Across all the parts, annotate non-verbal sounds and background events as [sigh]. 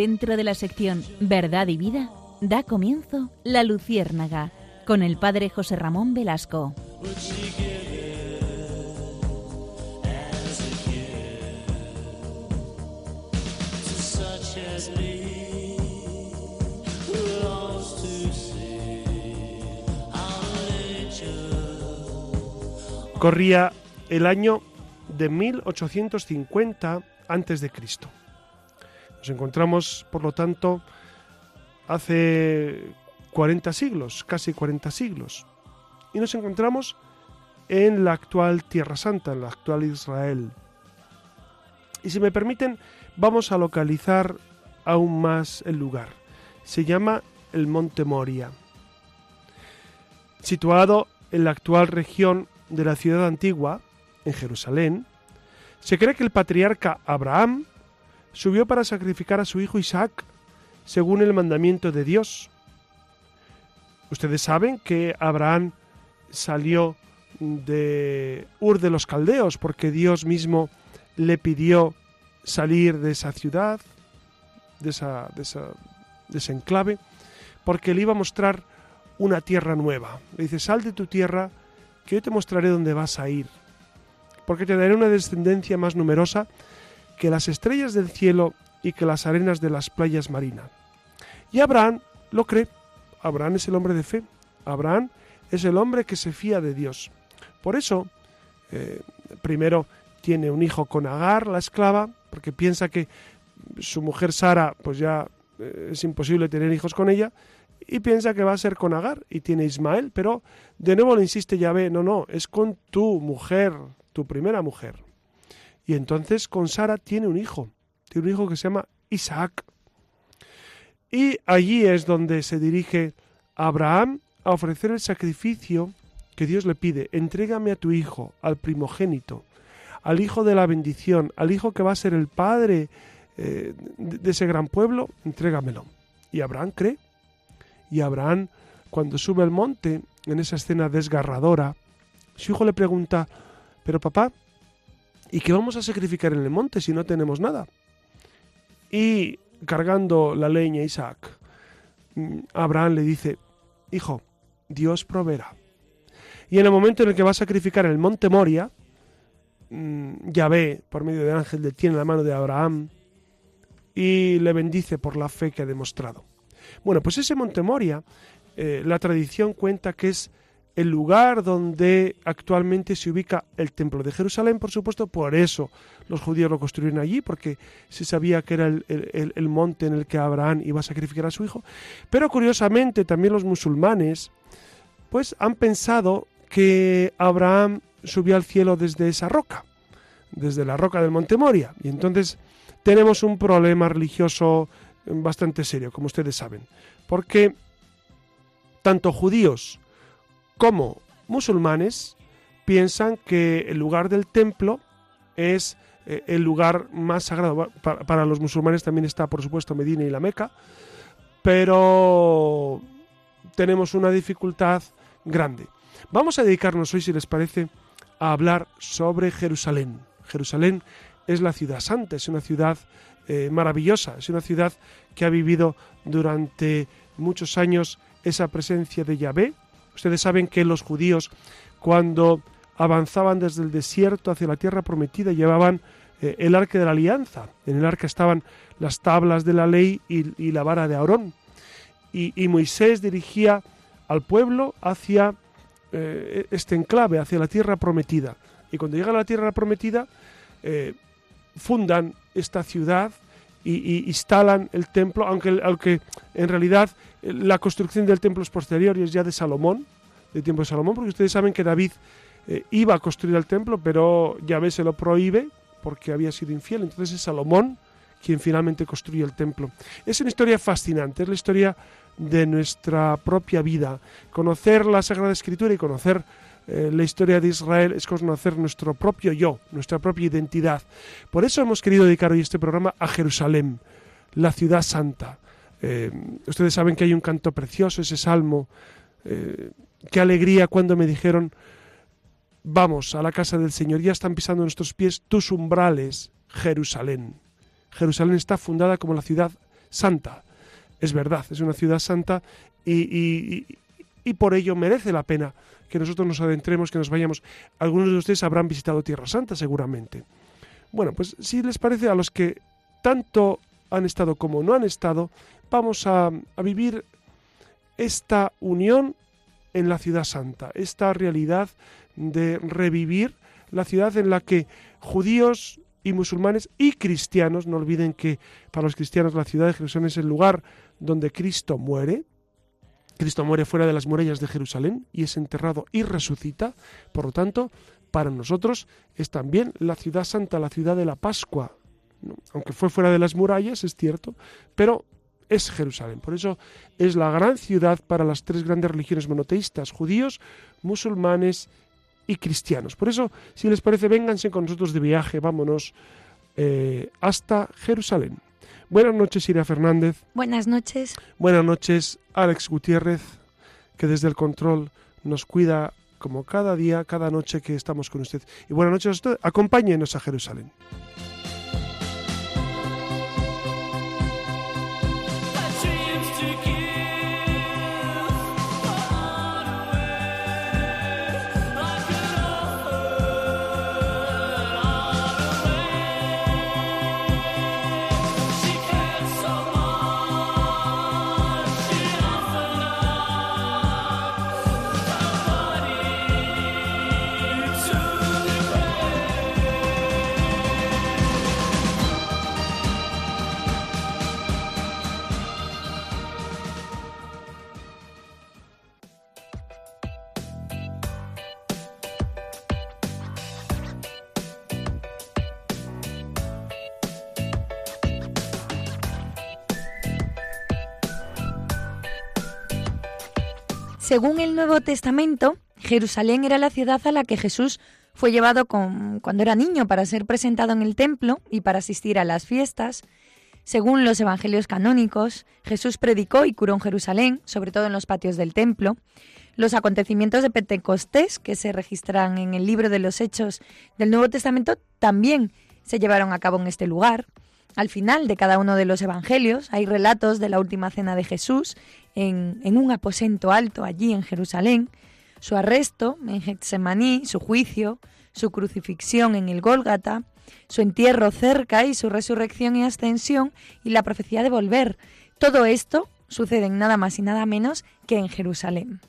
dentro de la sección Verdad y Vida, da comienzo La Luciérnaga con el padre José Ramón Velasco. Corría el año de 1850 antes de Cristo. Nos encontramos, por lo tanto, hace 40 siglos, casi 40 siglos. Y nos encontramos en la actual Tierra Santa, en la actual Israel. Y si me permiten, vamos a localizar aún más el lugar. Se llama el Monte Moria. Situado en la actual región de la ciudad antigua, en Jerusalén, se cree que el patriarca Abraham subió para sacrificar a su hijo Isaac según el mandamiento de Dios. Ustedes saben que Abraham salió de Ur de los Caldeos porque Dios mismo le pidió salir de esa ciudad, de, esa, de, de ese enclave, porque le iba a mostrar una tierra nueva. Le dice, sal de tu tierra que yo te mostraré dónde vas a ir, porque te daré una descendencia más numerosa que las estrellas del cielo y que las arenas de las playas marinas. Y Abraham lo cree. Abraham es el hombre de fe. Abraham es el hombre que se fía de Dios. Por eso, eh, primero tiene un hijo con Agar, la esclava, porque piensa que su mujer Sara, pues ya eh, es imposible tener hijos con ella, y piensa que va a ser con Agar y tiene Ismael, pero de nuevo le insiste Yahvé, no, no, es con tu mujer, tu primera mujer. Y entonces con Sara tiene un hijo, tiene un hijo que se llama Isaac. Y allí es donde se dirige Abraham a ofrecer el sacrificio que Dios le pide, entrégame a tu hijo, al primogénito, al hijo de la bendición, al hijo que va a ser el padre eh, de ese gran pueblo, entrégamelo. Y Abraham cree y Abraham, cuando sube al monte, en esa escena desgarradora, su hijo le pregunta, pero papá, ¿y qué vamos a sacrificar en el monte si no tenemos nada? Y cargando la leña Isaac, mm, Abraham le dice, hijo, Dios proveerá. Y en el momento en el que va a sacrificar el monte Moria, mm, Yahvé, por medio del ángel, detiene la mano de Abraham y le bendice por la fe que ha demostrado. Bueno, pues ese Monte Moria, eh, la tradición cuenta que es el lugar donde actualmente se ubica el Templo de Jerusalén, por supuesto, por eso los judíos lo construyeron allí, porque se sabía que era el, monte en el que Abraham iba a sacrificar a su hijo. Pero curiosamente también los musulmanes, pues han pensado que Abraham subió al cielo desde esa roca, desde la roca del Monte Moria. Y entonces tenemos un problema religioso bastante serio, como ustedes saben, porque tanto judíos como musulmanes piensan que el lugar del templo es eh, el lugar más sagrado. Para, los musulmanes también está, por supuesto, Medina y la Meca, pero tenemos una dificultad grande. Vamos a dedicarnos hoy, si les parece, a hablar sobre Jerusalén. Jerusalén es la ciudad santa, es una ciudad eh, maravillosa. Es una ciudad que ha vivido durante muchos años esa presencia de Yahvé. Ustedes saben que los judíos, cuando avanzaban desde el desierto hacia la tierra prometida, llevaban eh, el arca de la alianza. En el arca estaban las tablas de la ley y, la vara de Aarón. Y, Moisés dirigía al pueblo hacia eh, este enclave, hacia la tierra prometida. Y cuando llegan a la tierra prometida, fundan esta ciudad y, instalan el templo, aunque, en realidad eh, la construcción del templo es posterior y es ya de Salomón, de tiempo de Salomón, porque ustedes saben que David eh, iba a construir el templo, pero Yahvé se lo prohíbe porque había sido infiel. Entonces es Salomón quien finalmente construye el templo. Es una historia fascinante, es la historia de nuestra propia vida. Conocer la Sagrada Escritura y conocer eh, la historia de Israel es conocer nuestro propio yo, nuestra propia identidad. Por eso hemos querido dedicar hoy este programa a Jerusalén, la ciudad santa. Eh, ustedes saben que hay un canto precioso, ese salmo. Eh, qué alegría cuando me dijeron, vamos a la casa del Señor, ya están pisando nuestros pies tus umbrales, Jerusalén. Jerusalén está fundada como la ciudad santa. Es verdad, es una ciudad santa y, y por ello merece la pena que nosotros nos adentremos, que nos vayamos. Algunos de ustedes habrán visitado Tierra Santa seguramente. Bueno, pues si les parece a los que tanto han estado como no han estado, vamos a, vivir esta unión en la ciudad santa, esta realidad de revivir la ciudad en la que judíos y musulmanes y cristianos, no olviden que para los cristianos la ciudad de Jerusalén es el lugar donde Cristo muere, Cristo muere fuera de las murallas de Jerusalén y es enterrado y resucita, por lo tanto, para nosotros es también la ciudad santa, la ciudad de la Pascua, aunque fue fuera de las murallas, es cierto, pero es Jerusalén. Por eso es la gran ciudad para las tres grandes religiones monoteístas, judíos, musulmanes y cristianos. Por eso, si les parece, vénganse con nosotros de viaje, vámonos eh, hasta Jerusalén. Buenas noches, Iria Fernández. Buenas noches. Buenas noches, Alex Gutiérrez, que desde el control nos cuida como cada día, cada noche que estamos con usted. Y buenas noches a usted. Acompáñenos a Jerusalén. Según el Nuevo Testamento, Jerusalén era la ciudad a la que Jesús fue llevado cuando era niño para ser presentado en el templo y para asistir a las fiestas. Según los evangelios canónicos, Jesús predicó y curó en Jerusalén, sobre todo en los patios del templo. Los acontecimientos de Pentecostés, que se registran en el libro de los Hechos del Nuevo Testamento, también se llevaron a cabo en este lugar. Al final de cada uno de los evangelios hay relatos de la última cena de Jesús en, un aposento alto allí en Jerusalén, su arresto en Getsemaní, su juicio, su crucifixión en el Gólgata, su entierro cerca y su resurrección y ascensión y la profecía de volver. Todo esto sucede en nada más y nada menos que en Jerusalén.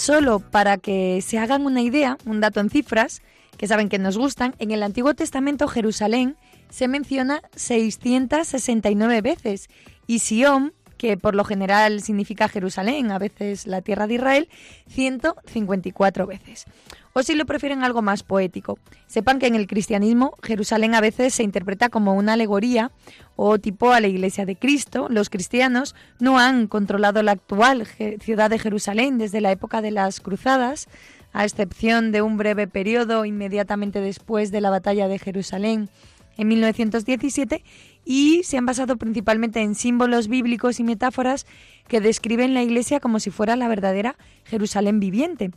Solo para que se hagan una idea, un dato en cifras, que saben que nos gustan, en el Antiguo Testamento Jerusalén se menciona 669 veces y Sion, que por lo general significa Jerusalén, a veces la tierra de Israel, 154 veces. O si lo prefieren algo más poético, sepan que en el cristianismo Jerusalén a veces se interpreta como una alegoría o tipo a la iglesia de Cristo. Los cristianos no han controlado la actual ciudad de Jerusalén desde la época de las cruzadas, a excepción de un breve periodo inmediatamente después de la batalla de Jerusalén en 1917, y se han basado principalmente en símbolos bíblicos y metáforas que describen la Iglesia como si fuera la verdadera Jerusalén viviente.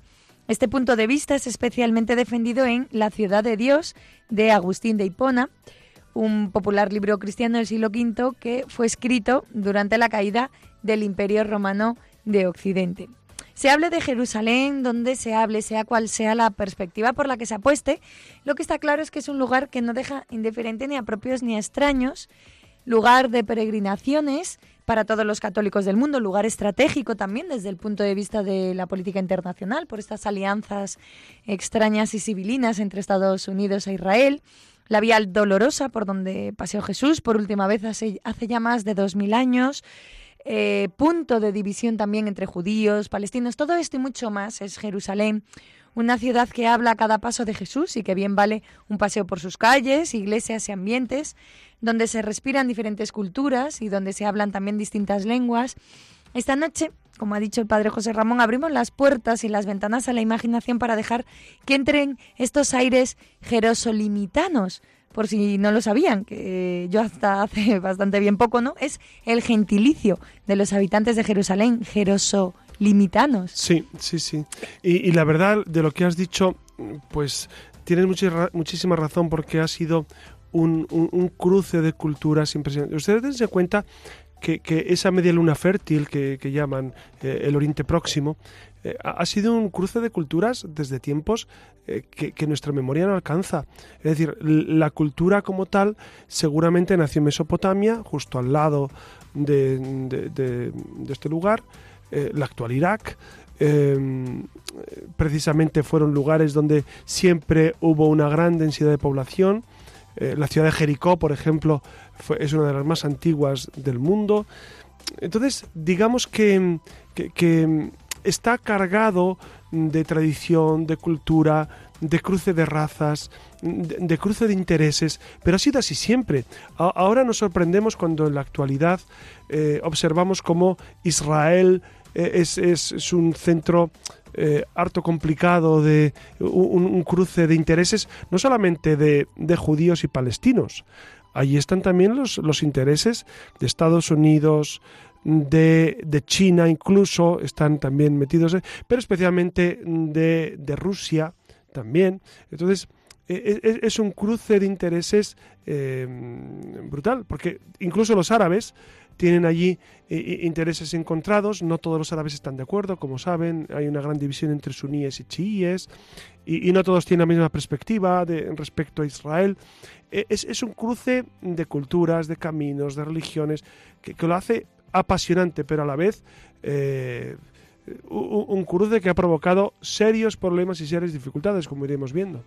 Este punto de vista es especialmente defendido en La ciudad de Dios de Agustín de Hipona, un popular libro cristiano del siglo V que fue escrito durante la caída del Imperio Romano de Occidente. Se hable de Jerusalén, donde se hable, sea cual sea la perspectiva por la que se apueste, lo que está claro es que es un lugar que no deja indiferente ni a propios ni a extraños, lugar de peregrinaciones para todos los católicos del mundo, lugar estratégico también desde el punto de vista de la política internacional, por estas alianzas extrañas y civilinas entre Estados Unidos e Israel, la vía dolorosa por donde paseó Jesús por última vez hace, hace ya más de dos mil años, eh, punto de división también entre judíos, palestinos, todo esto y mucho más es Jerusalén, una ciudad que habla a cada paso de Jesús y que bien vale un paseo por sus calles, iglesias y ambientes, donde se respiran diferentes culturas y donde se hablan también distintas lenguas. Esta noche, como ha dicho el padre José Ramón, abrimos las puertas y las ventanas a la imaginación para dejar que entren estos aires jerosolimitanos por si no lo sabían, que yo hasta hace [laughs] bastante bien poco, ¿no? Es el gentilicio de los habitantes de Jerusalén, jerosolimitanos. Sí, sí, sí. Y, la verdad, de lo que has dicho, pues tienes muchísima razón porque ha sido un, cruce de culturas impresionante. Ustedes dense cuenta que, esa media luna fértil que, llaman eh, el Oriente Próximo eh, ha sido un cruce de culturas desde tiempos eh, que, nuestra memoria no alcanza. Es decir, la cultura como tal seguramente nació en Mesopotamia, justo al lado de, este lugar, el actual Irak. precisamente fueron lugares donde siempre hubo una gran densidad de población eh, la ciudad de Jericó, por ejemplo, es una de las más antiguas del mundo. Entonces, digamos que, está cargado de tradición, de cultura, de cruce de razas, de, cruce de intereses, pero ha sido así siempre. ahora nos sorprendemos cuando en la actualidad eh, observamos cómo Israel eh, es, un centro eh, harto complicado de un, cruce de intereses, no solamente de, judíos y palestinos. Allí están también los, los intereses de Estados Unidos, de, de, China incluso, están también metidos, pero especialmente de, de Rusia también. Entonces, e, e, es, un cruce de intereses eh, brutal, porque incluso los árabes tienen allí eh, intereses encontrados, no todos los árabes están de acuerdo, como saben, hay una gran división entre suníes y chiíes, y, no todos tienen la misma perspectiva de, respecto a Israel. E, es, un cruce de culturas, de caminos, de religiones, que, lo hace apasionante, pero a la vez eh, un, un cruce que ha provocado serios problemas y serias dificultades, como iremos viendo.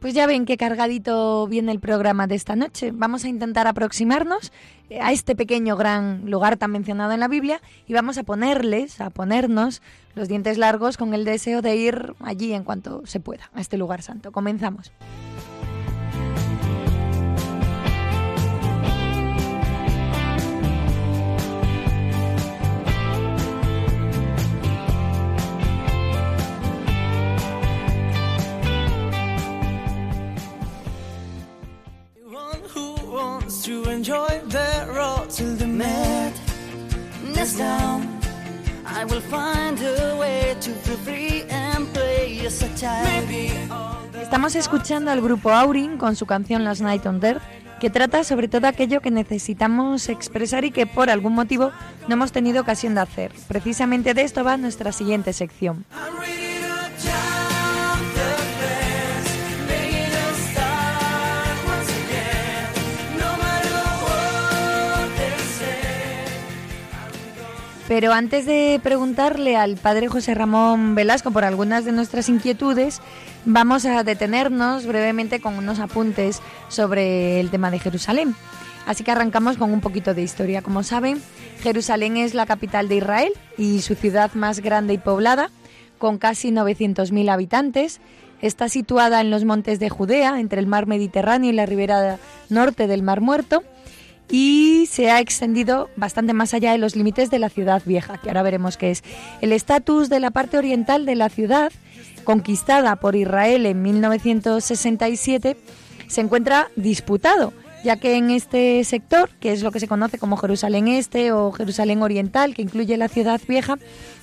Pues ya ven qué cargadito viene el programa de esta noche. Vamos a intentar aproximarnos eh, a este pequeño gran lugar tan mencionado en la Biblia y vamos a ponerles, a ponernos los dientes largos con el deseo de ir allí en cuanto se pueda, a este lugar santo. Comenzamos. Estamos escuchando al grupo Aurin con su canción Last Night on Earth, que trata sobre todo aquello que necesitamos expresar y que por algún motivo no hemos tenido ocasión de hacer. Precisamente de esto va nuestra siguiente sección. Pero antes de preguntarle al padre José Ramón Velasco por algunas de nuestras inquietudes, vamos a detenernos brevemente con unos apuntes sobre el tema de Jerusalén. Así que arrancamos con un poquito de historia. Como saben, Jerusalén es la capital de Israel y su ciudad más grande y poblada, con casi 900.000 habitantes. Está situada en los montes de Judea, entre el mar Mediterráneo y la ribera norte del Mar Muerto y se ha extendido bastante más allá de los límites de la ciudad vieja, que ahora veremos qué es. El estatus de la parte oriental de la ciudad, conquistada por Israel en 1967, se encuentra disputado, ya que en este sector, que es lo que se conoce como Jerusalén Este o Jerusalén Oriental, que incluye la ciudad vieja,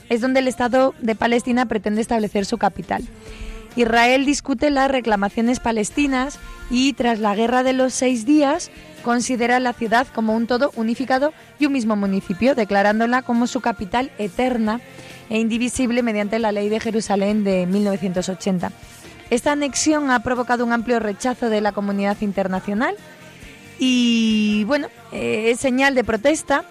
es donde el Estado de Palestina pretende establecer su capital. Israel discute las reclamaciones palestinas y tras la guerra de los seis días considera la ciudad como un todo unificado y un mismo municipio, declarándola como su capital eterna e indivisible mediante la Ley de Jerusalén de 1980. Esta anexión ha provocado un amplio rechazo de la comunidad internacional y, bueno, eh, es señal de protesta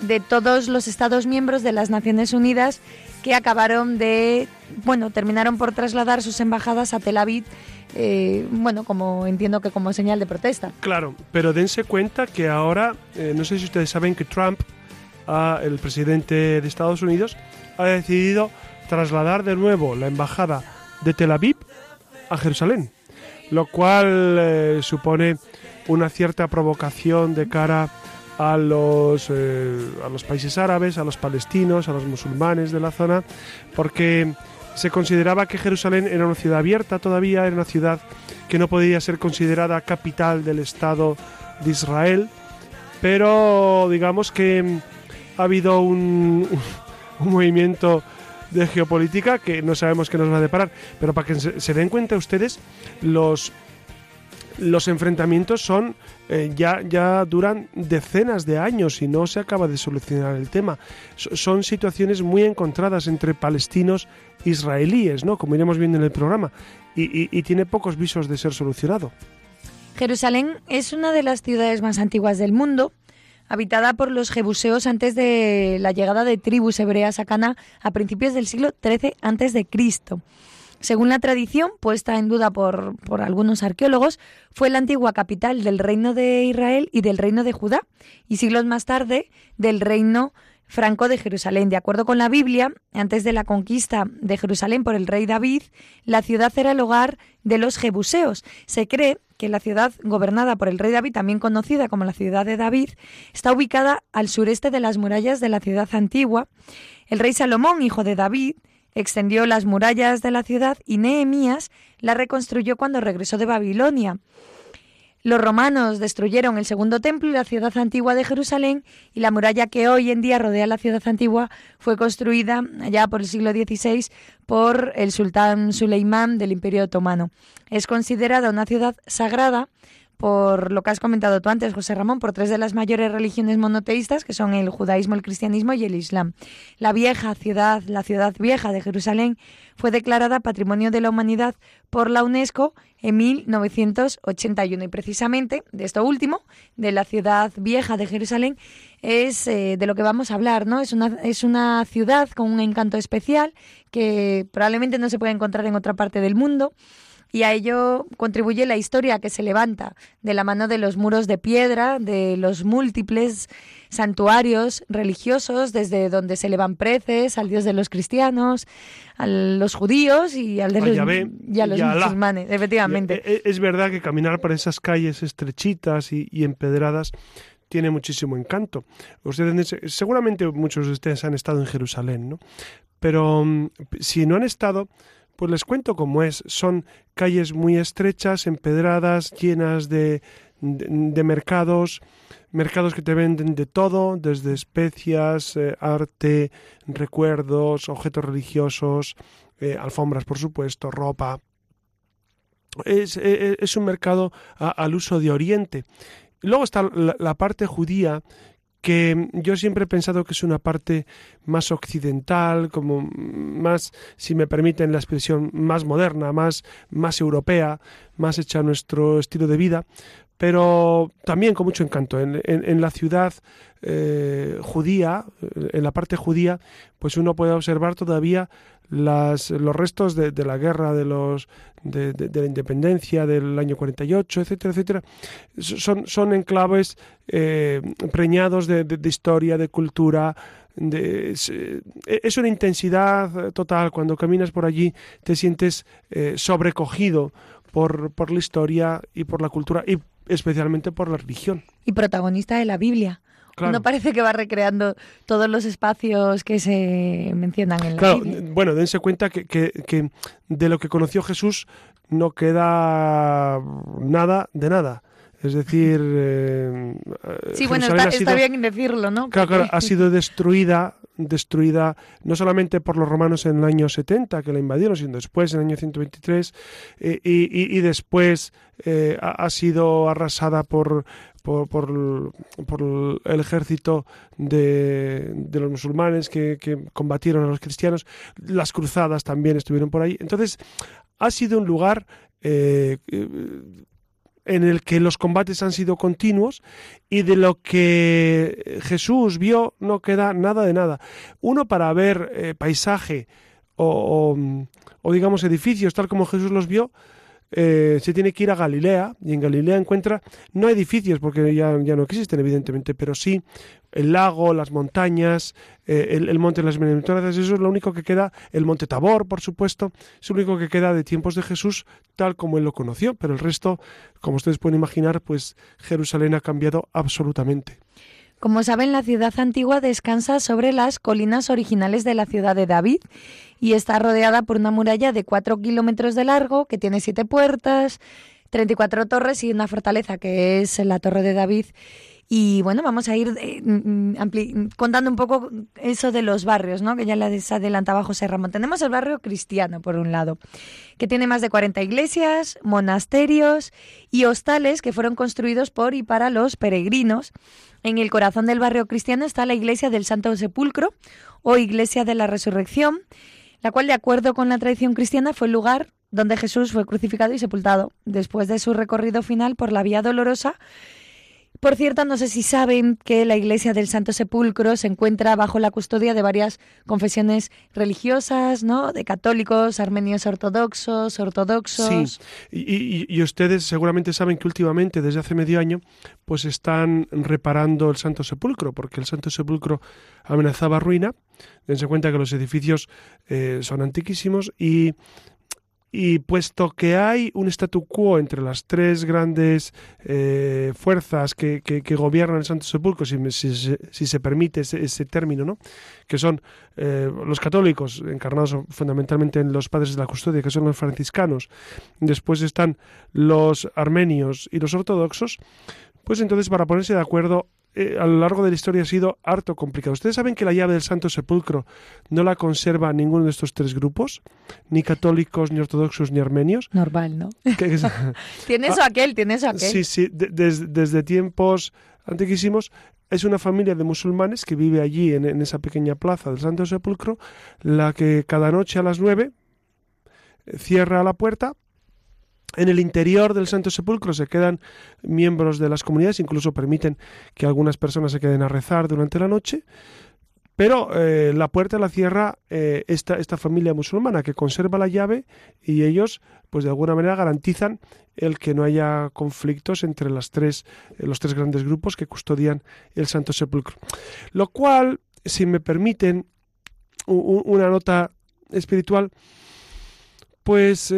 de todos los Estados miembros de las Naciones Unidas que acabaron de, bueno, terminaron por trasladar sus embajadas a Tel Aviv eh, bueno, como entiendo que como señal de protesta. Claro, pero dense cuenta que ahora, eh, no sé si ustedes saben que Trump, el presidente de Estados Unidos, ha decidido trasladar de nuevo la embajada de Tel Aviv a Jerusalén, lo cual eh, supone una cierta provocación de cara los, a los países árabes, a los palestinos, a los musulmanes de la zona, porque se consideraba que Jerusalén era una ciudad abierta todavía, era una ciudad que no podía ser considerada capital del Estado de Israel, pero digamos que ha habido un, [laughs] un movimiento de geopolítica que no sabemos qué nos va a deparar, pero para que se, den cuenta ustedes, los, los enfrentamientos son eh, ya, ya duran decenas de años y no se acaba de solucionar el tema. son situaciones muy encontradas entre palestinos e israelíes, ¿no? Como iremos viendo en el programa, y tiene pocos visos de ser solucionado. Jerusalén es una de las ciudades más antiguas del mundo habitada por los jebuseos antes de la llegada de tribus hebreas a Cana a principios del siglo XIII Cristo. Según la tradición, puesta en duda por, por, algunos arqueólogos, fue la antigua capital del reino de Israel y del reino de Judá, y siglos más tarde del reino franco de Jerusalén. De acuerdo con la Biblia, antes de la conquista de Jerusalén por el rey David, la ciudad era el hogar de los jebuseos. Se cree que la ciudad gobernada por el rey David, también conocida como la ciudad de David, está ubicada al sureste de las murallas de la ciudad antigua. El rey Salomón, hijo de David, extendió las murallas de la ciudad y Nehemías la reconstruyó cuando regresó de Babilonia. Los romanos destruyeron el segundo templo y la ciudad antigua de Jerusalén y la muralla que hoy en día rodea la ciudad antigua fue construida allá por el siglo XVI por el sultán Suleimán del Imperio Otomano. Es considerada una ciudad sagrada por lo que has comentado tú antes, José Ramón, por tres de las mayores religiones monoteístas, que son el judaísmo, el cristianismo y el islam. La vieja ciudad, la ciudad vieja de Jerusalén, fue declarada Patrimonio de la Humanidad por la UNESCO en 1981. Y precisamente de esto último, de la ciudad vieja de Jerusalén, es eh, de lo que vamos a hablar, ¿no? Es una, es una ciudad con un encanto especial que probablemente no se puede encontrar en otra parte del mundo y a ello contribuye la historia que se levanta de la mano de los muros de piedra, de los múltiples santuarios religiosos desde donde se elevan preces al Dios de los cristianos, a los judíos y al de los, y a los musulmanes, efectivamente. E, e, es verdad que caminar por esas calles estrechitas y, empedradas tiene muchísimo encanto. Ustedes, seguramente muchos de ustedes han estado en Jerusalén, ¿no? Pero mm, si no han estado, pues les cuento cómo es. Son calles muy estrechas, empedradas, llenas de, de, mercados, mercados que te venden de todo, desde especias, eh, arte, recuerdos, objetos religiosos, eh, alfombras, por supuesto, ropa. Es, eh, un mercado al uso de Oriente. Luego está la parte judía, que yo siempre he pensado que es una parte más occidental, como más, si me permiten la expresión, más moderna, más, más europea, más hecha a nuestro estilo de vida, pero también con mucho encanto. En, en, la ciudad eh, judía, en la parte judía, pues uno puede observar todavía las, los restos de, de la guerra de, los, de, de, la independencia del año 48, etcétera, etcétera. Son, son enclaves eh, preñados de, historia, de cultura, es, una intensidad total. Cuando caminas por allí te sientes eh, sobrecogido por, por la historia y por la cultura especialmente por la religión. Y protagonista de la Biblia. No parece que va recreando todos los espacios que se mencionan en la claro, Bueno, dense cuenta que, que, de lo que conoció Jesús no queda nada de nada. Es decir, [laughs] eh, sí, bueno, está, bien decirlo, ¿no? Claro, claro, ha sido [laughs] destruida, destruida no solamente por los romanos en el año 70 que la invadieron, sino después en el año 123 eh, y, y, después eh, ha, sido arrasada por por, por, el ejército de, de los musulmanes que, que, combatieron a los cristianos. Las cruzadas también estuvieron por ahí. Entonces, ha sido un lugar eh, en el que los combates han sido continuos y de lo que Jesús vio no queda nada de nada. Uno para ver eh, paisaje o, o, digamos edificios tal como Jesús los vio, eh, se tiene que ir a Galilea y en Galilea encuentra no edificios porque ya, ya no existen evidentemente, pero sí el lago, las montañas, eh, el, monte de las Bienaventuranzas, eso es lo único que queda, el monte Tabor, por supuesto, es lo único que queda de tiempos de Jesús tal como él lo conoció, pero el resto, como ustedes pueden imaginar, pues Jerusalén ha cambiado absolutamente. Como saben, la ciudad antigua descansa sobre las colinas originales de la ciudad de David y está rodeada por una muralla de 4 kilómetros de largo que tiene siete puertas, 34 torres y una fortaleza que es la Torre de David. Y bueno, vamos a ir eh, mm, mm, contando un poco eso de los barrios, ¿no? que ya les adelantaba José Ramón. Tenemos el barrio cristiano, por un lado, que tiene más de 40 iglesias, monasterios y hostales que fueron construidos por y para los peregrinos. En el corazón del barrio cristiano está la iglesia del Santo Sepulcro o iglesia de la Resurrección, la cual, de acuerdo con la tradición cristiana, fue el lugar donde Jesús fue crucificado y sepultado después de su recorrido final por la Vía Dolorosa por cierto, no sé si saben que la Iglesia del Santo Sepulcro se encuentra bajo la custodia de varias confesiones religiosas, ¿no? De católicos, armenios ortodoxos, ortodoxos. Sí, y, ustedes seguramente saben que últimamente, desde hace medio año, pues están reparando el Santo Sepulcro, porque el Santo Sepulcro amenazaba ruina. Dense cuenta que los edificios eh, son antiquísimos y y puesto que hay un statu quo entre las tres grandes eh, fuerzas que, gobiernan el Santo Sepulcro, si, si, se permite ese, término, ¿no? que son eh, los católicos, encarnados fundamentalmente en los padres de la custodia, que son los franciscanos, después están los armenios y los ortodoxos, pues entonces para ponerse de acuerdo eh, a lo largo de la historia ha sido harto complicado. Ustedes saben que la llave del Santo Sepulcro no la conserva ninguno de estos tres grupos, ni católicos, ni ortodoxos, ni armenios. Normal, ¿no? [laughs] [laughs] tiene eso aquel, tiene eso aquel. Sí, sí, desde tiempos antiquísimos es una familia de musulmanes que vive allí en, en, esa pequeña plaza del Santo Sepulcro, la que cada noche a las nueve eh, cierra la puerta en el interior del Santo Sepulcro se quedan miembros de las comunidades, incluso permiten que algunas personas se queden a rezar durante la noche, pero eh, la puerta la cierra eh, esta, esta, familia musulmana que conserva la llave y ellos, pues de alguna manera, garantizan el que no haya conflictos entre las tres, eh, los tres grandes grupos que custodian el Santo Sepulcro. Lo cual, si me permiten, una nota espiritual, pues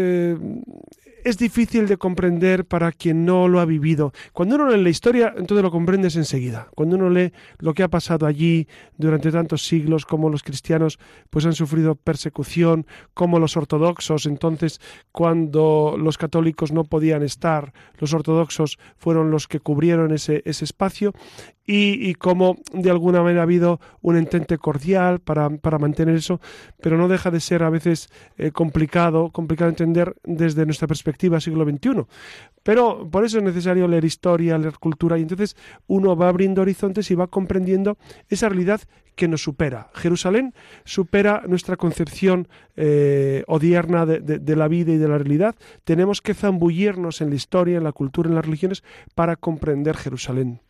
es difícil de comprender para quien no lo ha vivido. Cuando uno lee la historia, entonces lo comprendes enseguida. Cuando uno lee lo que ha pasado allí durante tantos siglos, cómo los cristianos pues han sufrido persecución, cómo los ortodoxos, entonces cuando los católicos no podían estar, los ortodoxos fueron los que cubrieron ese, ese espacio y, cómo de alguna manera ha habido un entente cordial para, mantener eso, pero no deja de ser a veces eh, complicado, complicado entender desde nuestra perspectiva siglo XXI. Pero por eso es necesario leer historia, leer cultura, y entonces uno va abriendo horizontes y va comprendiendo esa realidad que nos supera. Jerusalén supera nuestra concepción eh, odierna de, de, la vida y de la realidad. Tenemos que zambullirnos en la historia, en la cultura, en las religiones para comprender Jerusalén.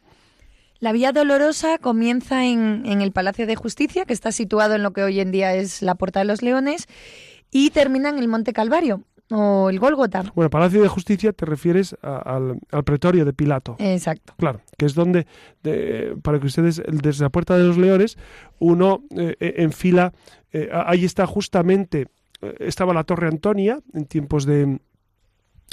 La Vía Dolorosa comienza en, el Palacio de Justicia, que está situado en lo que hoy en día es la Puerta de los Leones, y termina en el Monte Calvario o el Gólgota. Bueno, Palacio de Justicia te refieres al, pretorio de Pilato. Exacto. Claro, que es donde, para que ustedes, desde la Puerta de los Leones, uno eh, eh, enfila, eh, ahí está justamente, estaba la Torre Antonia en tiempos de,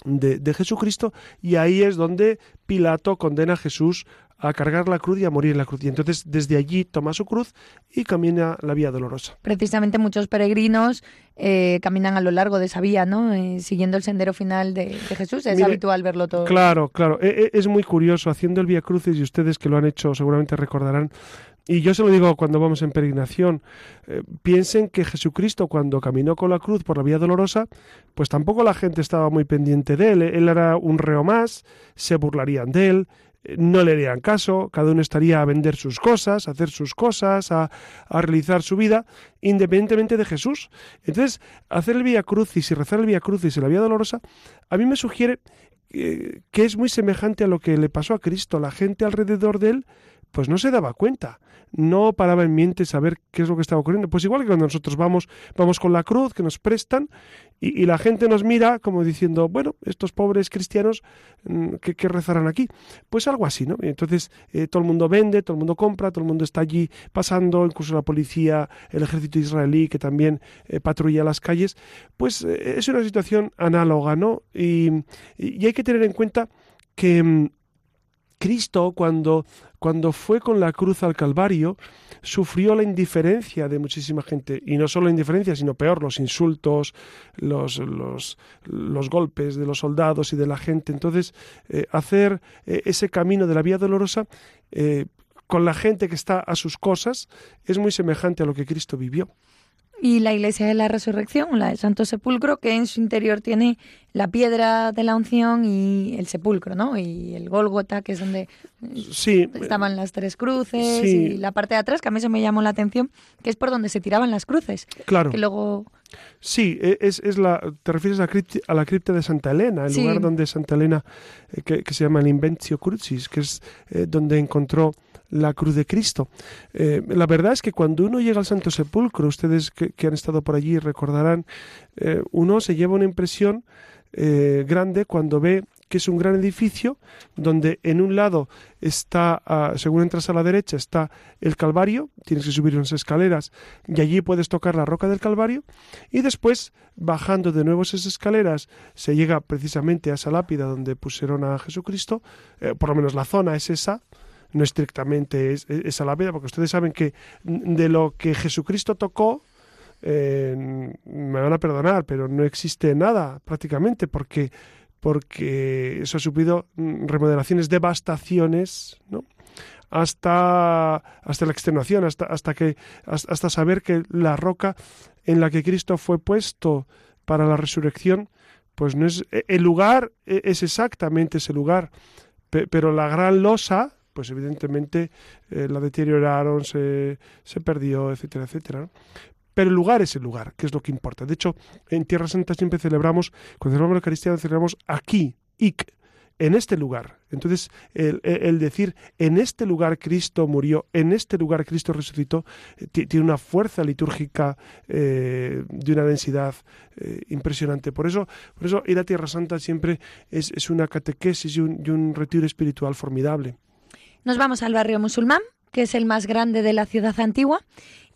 de, Jesucristo y ahí es donde Pilato condena a Jesús a cargar la cruz y a morir en la cruz. Y entonces desde allí toma su cruz y camina la vía dolorosa. Precisamente muchos peregrinos eh, caminan a lo largo de esa vía, ¿no? Eh, siguiendo el sendero final de, Jesús. Es habitual verlo todo. Claro, claro. E, e, es muy curioso haciendo el Vía Crucis y ustedes que lo han hecho seguramente recordarán y yo se lo digo cuando vamos en peregrinación, eh, piensen que Jesucristo cuando caminó con la cruz por la vía dolorosa, pues tampoco la gente estaba muy pendiente de él. Él era un reo más, se burlarían de él, no le harían caso, cada uno estaría a vender sus cosas, a hacer sus cosas, a, realizar su vida, independientemente de Jesús. Entonces, hacer el Vía Crucis y rezar el Vía Crucis y la Vía Dolorosa, a mí me sugiere que, que es muy semejante a lo que le pasó a Cristo. La gente alrededor de él, pues no se daba cuenta no paraba en mente saber qué es lo que estaba ocurriendo. Pues igual que cuando nosotros vamos, vamos con la cruz que nos prestan y, la gente nos mira como diciendo, bueno, estos pobres cristianos, mm, ¿qué, rezarán aquí? Pues algo así, ¿no? Entonces eh, todo el mundo vende, todo el mundo compra, todo el mundo está allí pasando, incluso la policía, el ejército israelí que también eh, patrulla las calles. Pues eh, es una situación análoga, ¿no? Y, y hay que tener en cuenta que mm, Cristo cuando cuando fue con la cruz al Calvario, sufrió la indiferencia de muchísima gente. Y no solo la indiferencia, sino peor, los insultos, los, los, los golpes de los soldados y de la gente. Entonces, eh, hacer eh, ese camino de la vía dolorosa eh, con la gente que está a sus cosas es muy semejante a lo que Cristo vivió y la iglesia de la resurrección, la de Santo Sepulcro, que en su interior tiene la piedra de la unción y el sepulcro, ¿no? Y el Gólgota, que es donde sí, estaban las tres cruces, y la parte de atrás, que a mí se me llamó la atención, que es por donde se tiraban las cruces. Claro. Que luego... Sí, e, es, es la, te refieres a, a, la cripta de Santa Elena, el lugar donde Santa Elena, eh, que, se llama el Inventio Crucis, que es eh, donde encontró la cruz de Cristo. Eh, la verdad es que cuando uno llega al Santo Sepulcro, ustedes que, han estado por allí recordarán, eh, uno se lleva una impresión eh, grande cuando ve que es un gran edificio donde en un lado está, ah, según entras a la derecha, está el Calvario, tienes que subir unas escaleras y allí puedes tocar la roca del Calvario y después, bajando de nuevo esas escaleras, se llega precisamente a esa lápida donde pusieron a Jesucristo, por lo menos la zona es esa, no estrictamente es, es, a la vida, porque ustedes saben que de lo que Jesucristo tocó, eh, me van a perdonar, pero no existe nada prácticamente, porque, porque eso ha sufrido mm, remodelaciones, devastaciones, ¿no? hasta, hasta la extenuación, hasta, hasta, que, hasta saber que la roca en la que Cristo fue puesto para la resurrección, pues no es e, el lugar, e, es exactamente ese lugar, pero la gran losa pues evidentemente eh, la deterioraron, se, se perdió, etcétera, etcétera. Pero el lugar es el lugar, que es lo que importa. De hecho, en Tierra Santa siempre celebramos, cuando celebramos la Eucaristía, celebramos aquí, ik, en este lugar. Entonces, el, decir, en este lugar Cristo murió, en este lugar Cristo resucitó, eh, tiene una fuerza litúrgica eh, de una densidad impresionante. Por eso, por eso ir a Tierra Santa siempre es, una catequesis y un retiro espiritual formidable. Nos vamos al barrio musulmán, que es el más grande de la ciudad antigua,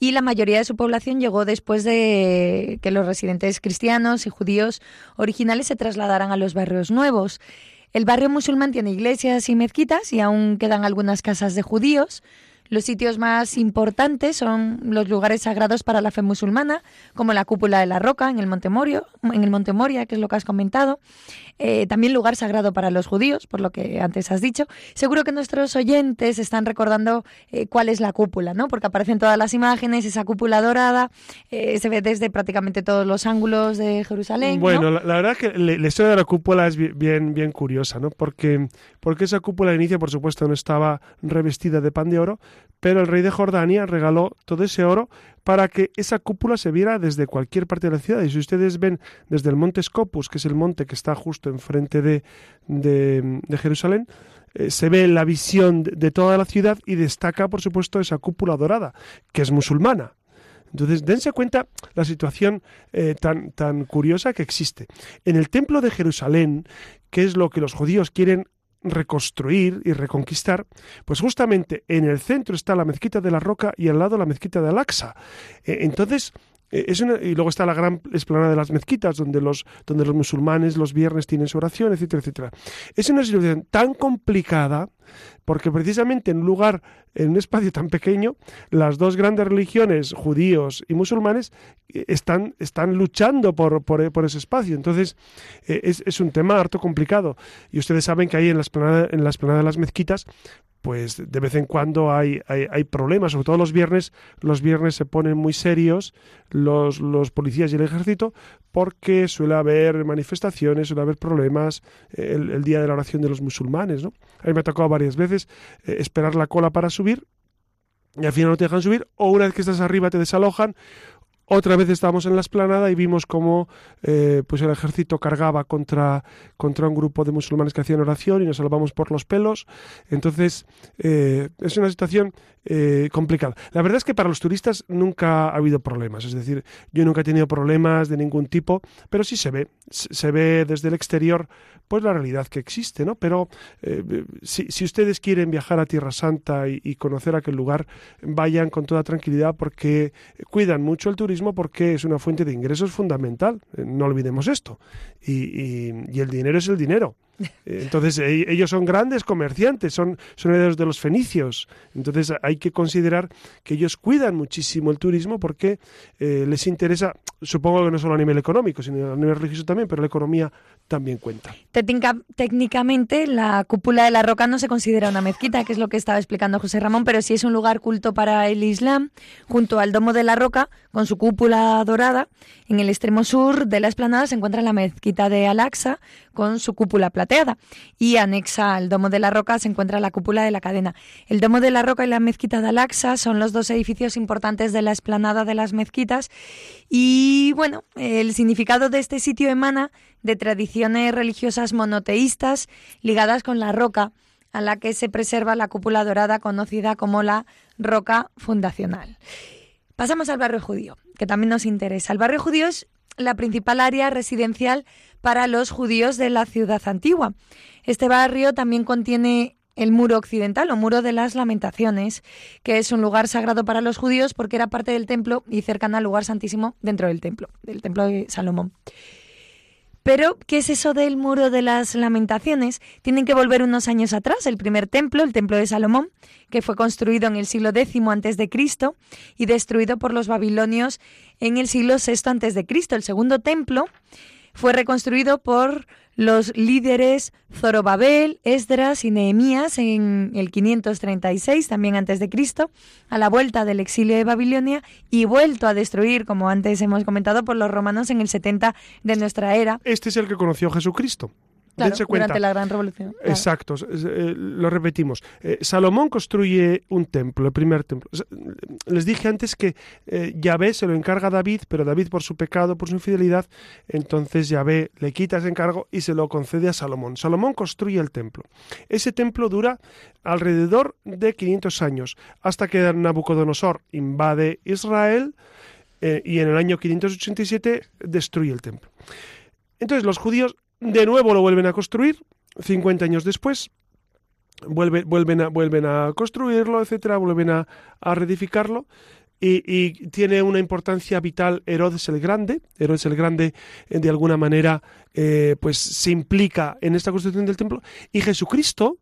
y la mayoría de su población llegó después de que los residentes cristianos y judíos originales se trasladaran a los barrios nuevos. El barrio musulmán tiene iglesias y mezquitas y aún quedan algunas casas de judíos. Los sitios más importantes son los lugares sagrados para la fe musulmana, como la cúpula de la roca en el Monte, Morio, en el Monte Moria, que es lo que has comentado. Eh, también lugar sagrado para los judíos, por lo que antes has dicho. Seguro que nuestros oyentes están recordando eh, cuál es la cúpula, ¿no? Porque aparecen todas las imágenes, esa cúpula dorada, eh, se ve desde prácticamente todos los ángulos de Jerusalén. Bueno, la, verdad es que la historia de la cúpula es bien, bien curiosa, ¿no? Porque, porque esa cúpula de inicio, por supuesto, no estaba revestida de pan de oro, pero el rey de Jordania regaló todo ese oro para que esa cúpula se viera desde cualquier parte de la ciudad. Y si ustedes ven desde el monte Scopus, que es el monte que está justo enfrente de, de, Jerusalén, eh, se ve la visión de, toda la ciudad y destaca, por supuesto, esa cúpula dorada, que es musulmana. Entonces, dense cuenta la situación eh, tan, tan curiosa que existe. En el templo de Jerusalén, que es lo que los judíos quieren reconstruir y reconquistar, pues justamente en el centro está la mezquita de la Roca y al lado la mezquita de Al-Aqsa. Eh, entonces, eh, es y luego está la gran explanada de las mezquitas, donde los, donde los musulmanes los viernes tienen su oración, etcétera, etcétera. Es una situación tan complicada porque precisamente en un lugar, en un espacio tan pequeño, las dos grandes religiones, judíos y musulmanes, eh, están, están luchando por, por, ese espacio. Entonces, eh, es, es, un tema harto complicado. Y ustedes saben que ahí en la explanada, en la explanada de las mezquitas, pues de vez en cuando hay, hay, problemas, sobre todo los viernes, los viernes se ponen muy serios los, los policías y el ejército porque suele haber manifestaciones, suele haber problemas eh, el, día de la oración de los musulmanes. ¿no? A mí me ha tocado varias veces eh, esperar la cola para subir y al final no te dejan subir o una vez que estás arriba te desalojan otra vez estábamos en la esplanada y vimos cómo eh, pues el ejército cargaba contra, contra un grupo de musulmanes que hacían oración y nos salvamos por los pelos. Entonces, eh, es una situación eh, complicada. La verdad es que para los turistas nunca ha habido problemas. Es decir, yo nunca he tenido problemas de ningún tipo, pero sí se ve. Se ve desde el exterior pues la realidad que existe, ¿no? Pero si, si, ustedes quieren viajar a Tierra Santa y, conocer aquel lugar, vayan con toda tranquilidad porque cuidan mucho el turismo porque es una fuente de ingresos fundamental. Eh, no olvidemos esto. Y el dinero es el dinero. Eh, Entonces, e- ellos son grandes comerciantes, son, son herederos de los fenicios. Entonces, hay que considerar que ellos cuidan muchísimo el turismo porque eh, les interesa, supongo que no solo a nivel económico, sino a nivel religioso también, pero la economía también cuenta. Técnica- técnicamente, la cúpula de la roca no se considera una mezquita, que es lo que estaba explicando José Ramón, pero sí es un lugar culto para el Islam, junto al Domo de la Roca, con su cúpula dorada. En el extremo sur de la explanada se encuentra la mezquita de Al-Aqsa, con su cúpula plateada. Y anexa al Domo de la Roca se encuentra la cúpula de la cadena. El Domo de la Roca y la mezquita de Al-Aqsa son los dos edificios importantes de la explanada de las mezquitas. Y bueno, el significado de este sitio emana de tradiciones religiosas monoteístas ligadas con la roca, a la que se preserva la cúpula dorada conocida como la roca fundacional. Pasamos al barrio judío, que también nos interesa. El barrio judío es la principal área residencial para los judíos de la ciudad antigua. Este barrio también contiene el muro occidental o muro de las lamentaciones, que es un lugar sagrado para los judíos porque era parte del templo y cercana al lugar santísimo dentro del templo, del templo de Salomón. Pero, ¿qué es eso del muro de las lamentaciones? Tienen que volver unos años atrás. El primer templo, el templo de Salomón, que fue construido en el siglo X antes de Cristo y destruido por los babilonios en el siglo VI antes de Cristo. El segundo templo fue reconstruido por los líderes Zorobabel, Esdras y Nehemías en el 536, también antes de Cristo, a la vuelta del exilio de Babilonia y vuelto a destruir, como antes hemos comentado, por los romanos en el 70 de nuestra era. Este es el que conoció Jesucristo. Claro, Dense cuenta. durante la Gran Revolución. Claro. Exacto, eh, lo repetimos. Eh, Salomón construye un templo, el primer templo. Les dije antes que eh, Yahvé se lo encarga a David, pero David por su pecado, por su infidelidad, entonces Yahvé le quita ese encargo y se lo concede a Salomón. Salomón construye el templo. Ese templo dura alrededor de 500 años, hasta que Nabucodonosor invade Israel eh, y en el año 587 destruye el templo. Entonces los judíos de nuevo lo vuelven a construir, 50 años después, vuelve- vuelven, a, vuelven a construirlo, etcétera, vuelven a, a reedificarlo. Y, y tiene una importancia vital Herodes el Grande. Herodes el Grande, eh, de alguna manera, eh, pues se implica en esta construcción del templo. Y Jesucristo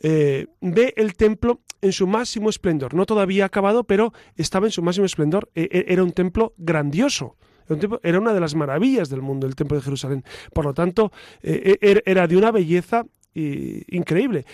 eh, ve el templo en su máximo esplendor. No todavía acabado, pero estaba en su máximo esplendor. E- e- era un templo grandioso. Era un templo- Era una de las maravillas del mundo, el templo de Jerusalén. Por lo tanto, eh, er- era de una belleza eh, increíble.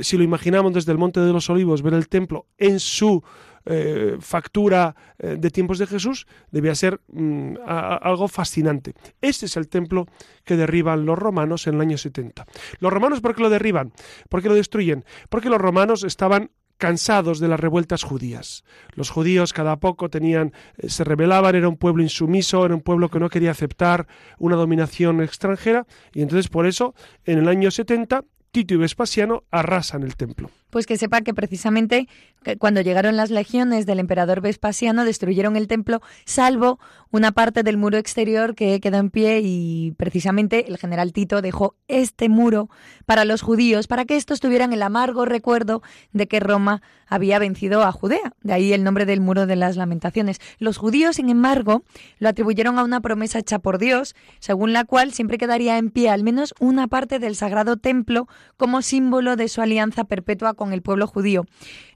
Si lo imaginamos desde el Monte de los Olivos, ver el templo en su eh, factura eh, de tiempos de Jesús, debía ser mm, a- a- algo fascinante. Este es el templo que derriban los romanos en el año 70. ¿Los romanos por qué lo derriban? ¿Por qué lo destruyen? Porque los romanos estaban cansados de las revueltas judías. Los judíos cada poco tenían eh, se rebelaban, era un pueblo insumiso, era un pueblo que no quería aceptar una dominación extranjera y entonces por eso en el año 70 Tito y Vespasiano arrasan el templo. Pues que sepa que precisamente que cuando llegaron las legiones del emperador Vespasiano destruyeron el templo, salvo una parte del muro exterior que quedó en pie y precisamente el general Tito dejó este muro para los judíos, para que estos tuvieran el amargo recuerdo de que Roma había vencido a Judea. De ahí el nombre del muro de las lamentaciones. Los judíos, sin embargo, lo atribuyeron a una promesa hecha por Dios, según la cual siempre quedaría en pie al menos una parte del sagrado templo como símbolo de su alianza perpetua con el pueblo judío.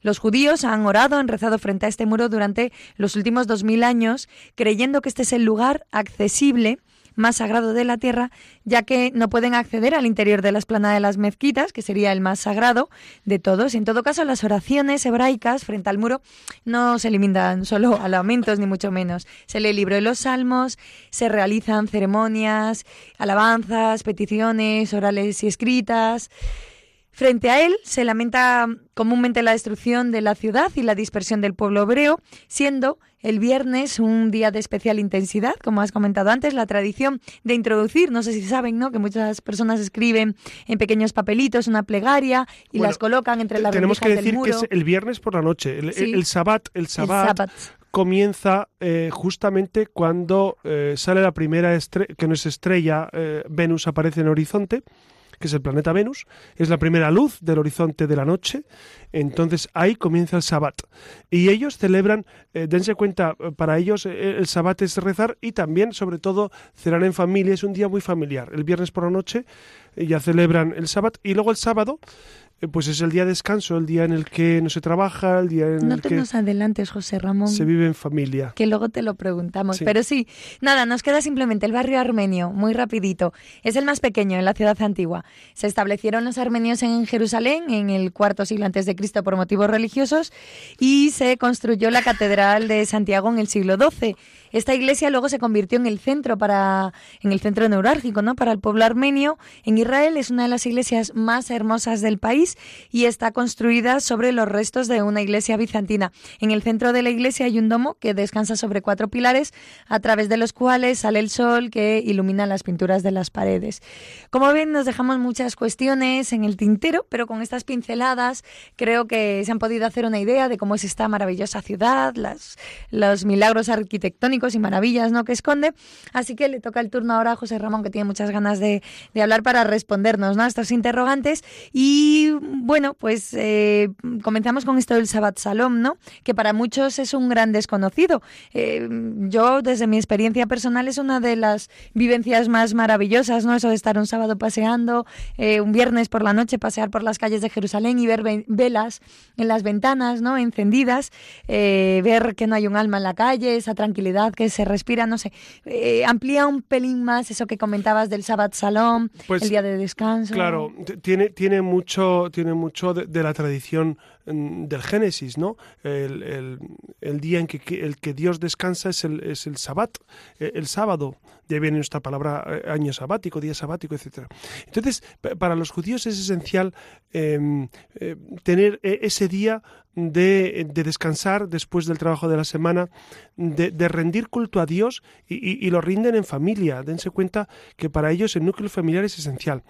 Los judíos han orado, han rezado frente a este muro durante los últimos dos mil años, creyendo que este es el lugar accesible más sagrado de la tierra, ya que no pueden acceder al interior de la esplanada de las mezquitas, que sería el más sagrado de todos. En todo caso, las oraciones hebraicas frente al muro no se limitan solo a lamentos, ni mucho menos. Se lee el libro de los salmos, se realizan ceremonias, alabanzas, peticiones orales y escritas. Frente a él se lamenta comúnmente la destrucción de la ciudad y la dispersión del pueblo hebreo, siendo el viernes un día de especial intensidad, como has comentado antes, la tradición de introducir, no sé si saben, ¿no? que muchas personas escriben en pequeños papelitos una plegaria y Bueno, las colocan entre las Tenemos que del decir que es el viernes por la noche. El, Sí. el sabbat, el El sabbat sábado. comienza eh, justamente cuando eh, sale la primera estrella, que no es estrella, eh, Venus aparece en el horizonte que es el planeta Venus, es la primera luz del horizonte de la noche, entonces ahí comienza el Sabbat. Y ellos celebran, eh, dense cuenta, eh, para ellos eh, el Sabbat es rezar y también, sobre todo, cenar en familia, es un día muy familiar. El viernes por la noche ya celebran el Sabbat y luego el sábado pues es el día de descanso, el día en el que no se trabaja, el día en no el te que nos adelantes, José Ramón. se vive en familia. que luego te lo preguntamos. Sí. Pero sí, nada, nos queda simplemente el barrio armenio, muy rapidito. Es el más pequeño en la ciudad antigua. Se establecieron los armenios en Jerusalén en el cuarto siglo antes de Cristo por motivos religiosos y se construyó la catedral de Santiago en el siglo XII. Esta iglesia luego se convirtió en el centro para en el centro neurálgico, ¿no? Para el pueblo armenio en Israel es una de las iglesias más hermosas del país y está construida sobre los restos de una iglesia bizantina. En el centro de la iglesia hay un domo que descansa sobre cuatro pilares a través de los cuales sale el sol que ilumina las pinturas de las paredes. Como ven, nos dejamos muchas cuestiones en el tintero, pero con estas pinceladas creo que se han podido hacer una idea de cómo es esta maravillosa ciudad, las, los milagros arquitectónicos y maravillas ¿no? que esconde. Así que le toca el turno ahora a José Ramón, que tiene muchas ganas de, hablar para respondernos ¿no? a estos interrogantes. Y bueno, pues eh, comenzamos con esto del Sabbat Salom, ¿no? que para muchos es un gran desconocido. Eh, yo, desde mi experiencia personal, es una de las vivencias más maravillosas, ¿no? Eso de estar un sábado paseando, eh, un viernes por la noche pasear por las calles de Jerusalén y ver ve- velas en las ventanas, ¿no? Encendidas, ver que no hay un alma en la calle, esa tranquilidad que se respira, no sé. Eh, amplía un pelín más eso que comentabas del Sabbat Salom, Pues, el día de descanso. Claro, tiene, tiene mucho, tiene mucho de, de la tradición del Génesis, ¿no? El, día en que, el que Dios descansa es el, es el Sabbat, eh, el sábado. De ahí viene esta palabra eh, año sabático, día sabático, etcétera. Entonces, pa- para los judíos es esencial eh, eh, tener eh, ese día de, de descansar después del trabajo de la semana, de, rendir culto a Dios y, lo rinden en familia. Dense cuenta que para ellos el núcleo familiar es esencial.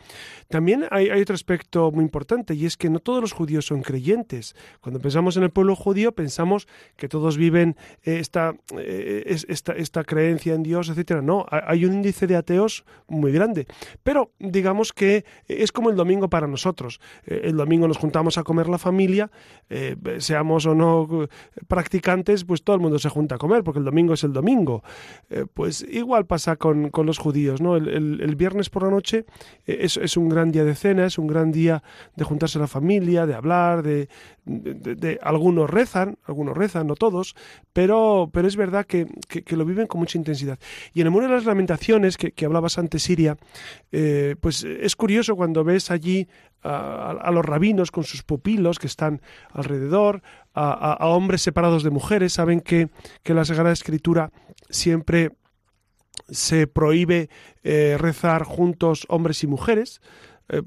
También hay otro aspecto muy importante y es que no todos los judíos son creyentes. Cuando pensamos en el pueblo judío pensamos que todos viven eh, esta, eh, es- esta, esta creencia en Dios, etcétera. No, ha- hay un índice de ateos muy grande. Pero digamos que es como el domingo para nosotros. Eh, El domingo nos juntamos a comer la familia, eh, seamos o no eh, practicantes, pues todo el mundo se junta a comer, porque el domingo es el domingo. Eh, pues igual pasa con, con los judíos, ¿no? El, el- viernes por la noche eh, es, es un gran día de cena, es un gran día de juntarse la familia, de hablar, de, de- algunos rezan, algunos rezan, no todos, pero, pero es verdad que, que- lo viven con mucha intensidad. Y en el muro de las lamentaciones, que, hablabas antes, Siria, eh, pues es curioso cuando ves allí a, los rabinos con sus pupilos que están alrededor, a hombres separados de mujeres, saben que, que la Sagrada Escritura siempre se prohíbe eh, rezar juntos hombres y mujeres, eh,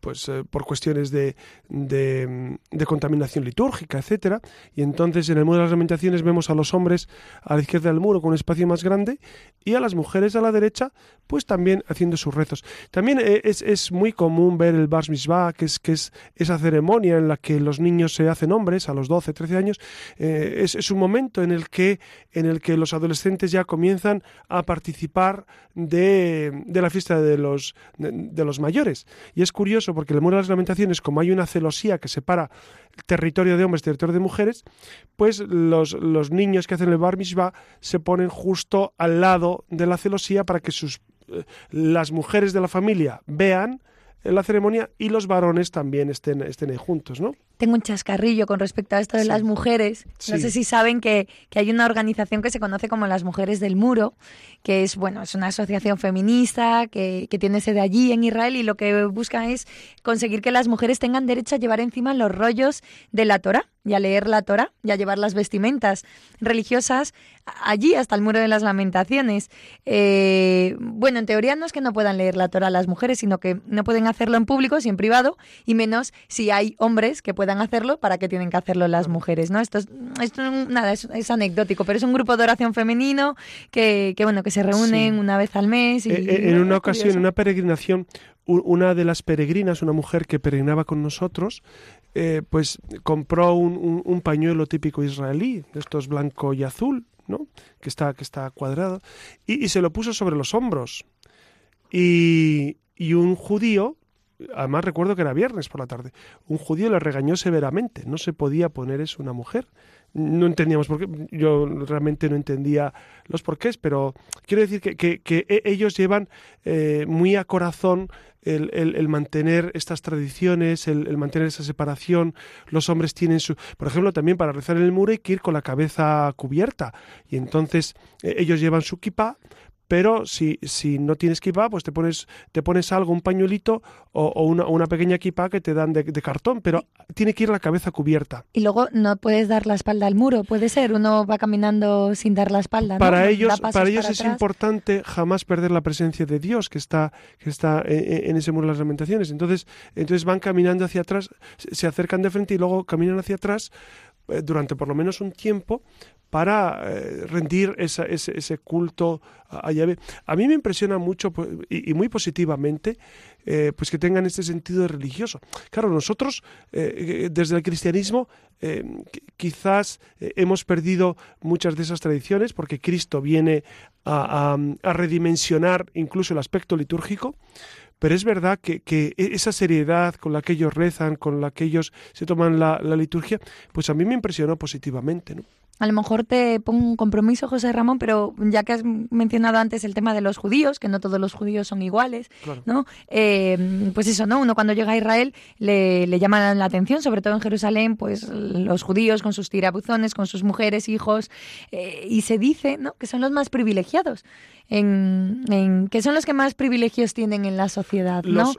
pues eh, por cuestiones de, de, contaminación litúrgica, etcétera. Y entonces en el muro de las lamentaciones vemos a los hombres a la izquierda del muro con un espacio más grande y a las mujeres a la derecha, pues también haciendo sus rezos. También eh, es, es muy común ver el Bar Mitzvah, que es, que es esa ceremonia en la que los niños se hacen hombres a los 12, 13 años. Es, es un momento en el, que, en el que los adolescentes ya comienzan a participar de, de la fiesta de los, de los mayores. Y es curioso porque en el muro de las lamentaciones, como hay una celosía que separa el territorio de hombres territorio de mujeres, pues los, los niños que hacen el bar mitzvah se ponen justo al lado de la celosía para que sus, eh, las mujeres de la familia vean la ceremonia y los varones también estén, estén ahí juntos, ¿no? Tengo un chascarrillo con respecto a esto de Sí. las mujeres. No Sí. sé si saben que, que hay una organización que se conoce como las Mujeres del Muro, que es, bueno, es una asociación feminista que, que tiene sede allí en Israel y lo que busca es conseguir que las mujeres tengan derecho a llevar encima los rollos de la Torah y a leer la Torah y a llevar las vestimentas religiosas allí hasta el muro de las lamentaciones. Eh, bueno, en teoría no es que no puedan leer la Torah las mujeres, sino que no pueden hacerlo en público, si en privado, y menos si hay hombres que puedan hacerlo, ¿para qué tienen que hacerlo las mujeres? ¿no? Esto, es, esto nada, es, es anecdótico, pero es un grupo de oración femenino que, que bueno, que se reúnen Sí. una vez al mes. Y, Eh, eh, en una ocasión, en una peregrinación, una de las peregrinas, una mujer que peregrinaba con nosotros, eh, pues compró un, un- pañuelo típico israelí, de estos blanco y azul, ¿no? Que está, que está cuadrado, y, y se lo puso sobre los hombros. Y, y un judío además recuerdo que era viernes por la tarde, un judío le regañó severamente, no se podía poner eso una mujer. No entendíamos por qué, yo realmente no entendía los porqués, pero quiero decir que, que, e, ellos llevan eh, muy a corazón el, el, mantener estas tradiciones, el, el, mantener esa separación. Los hombres tienen su. Por ejemplo, también para rezar en el muro hay que ir con la cabeza cubierta. Y entonces eh, ellos llevan su kippah, pero si, si no tienes kippah, pues te pones, te pones algo, un pañuelito o, una, una, pequeña kippah que te dan de, cartón, pero tiene que ir la cabeza cubierta. Y luego no puedes dar la espalda al muro, puede ser, uno va caminando sin dar la espalda. Para ellos, para ellos es importante jamás perder la presencia de Dios que está, que está en, ese muro de las lamentaciones. Entonces, entonces van caminando hacia atrás, se acercan de frente y luego caminan hacia atrás eh, durante por lo menos un tiempo para eh, rendir ese, ese, culto a Yahvé. A mí me impresiona mucho pues, y, muy positivamente eh, pues que tengan este sentido religioso. Claro, nosotros eh, desde el cristianismo quizás hemos perdido muchas de esas tradiciones porque Cristo viene a, redimensionar incluso el aspecto litúrgico, pero es verdad que, que, esa seriedad con la que ellos rezan, con la que ellos se toman la, la liturgia, pues a mí me impresionó positivamente. ¿no? A lo mejor te pongo un compromiso, José Ramón, pero ya que has mencionado antes el tema de los judíos, que no todos los judíos son iguales, ¿no? Eh, pues eso, ¿no? Uno cuando llega a Israel le, le llama la atención, sobre todo en Jerusalén, pues los judíos con sus tirabuzones, con sus mujeres, hijos, eh, y se dice, ¿no? Que son los más privilegiados en, que son los que más privilegios tienen en la sociedad, ¿no?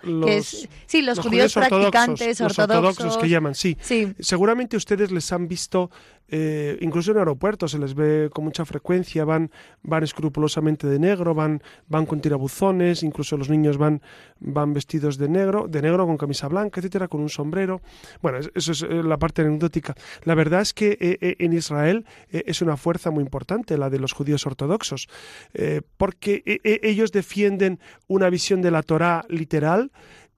sí, los, judíos, practicantes, ortodoxos, que llaman, sí. Seguramente ustedes les han visto eh, incluso en aeropuertos se les ve con mucha frecuencia, van, van escrupulosamente de negro, van, van con tirabuzones, incluso los niños van, van vestidos de negro, de negro con camisa blanca, etcétera, con un sombrero. Bueno, eso es eh, la parte anecdótica. La verdad es que eh, en Israel es una fuerza muy importante la de los judíos ortodoxos porque ellos defienden una visión de la Torá literal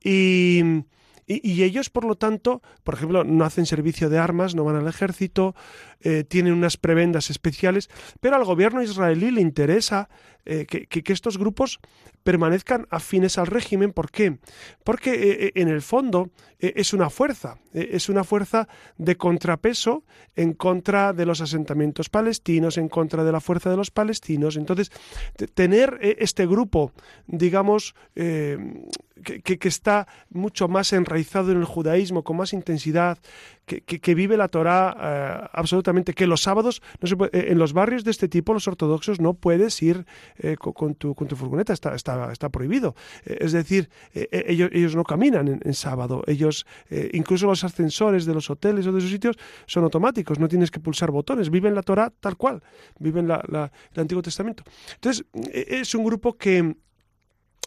y, y, ellos, por lo tanto, por ejemplo, no hacen servicio de armas, no van al ejército, eh, tienen unas prebendas especiales, pero al gobierno israelí le interesa eh, que, estos grupos permanezcan afines al régimen. ¿Por qué? Porque eh, en el fondo es una fuerza, es una fuerza de contrapeso en contra de los asentamientos palestinos, en contra de la fuerza de los palestinos. Entonces, tener este grupo, digamos, que, está mucho más enraizado en el judaísmo, con más intensidad, que, vive la Torah eh, absolutamente, que los sábados, no eh, en los barrios de este tipo, los ortodoxos, no puedes ir eh, con, tu, con tu furgoneta, está, está, está prohibido. es decir, ellos, ellos no caminan en, sábado, ellos, incluso los ascensores de los hoteles o de esos sitios son automáticos, no tienes que pulsar botones, viven la Torah tal cual, viven la, el Antiguo Testamento. Entonces, es un grupo que,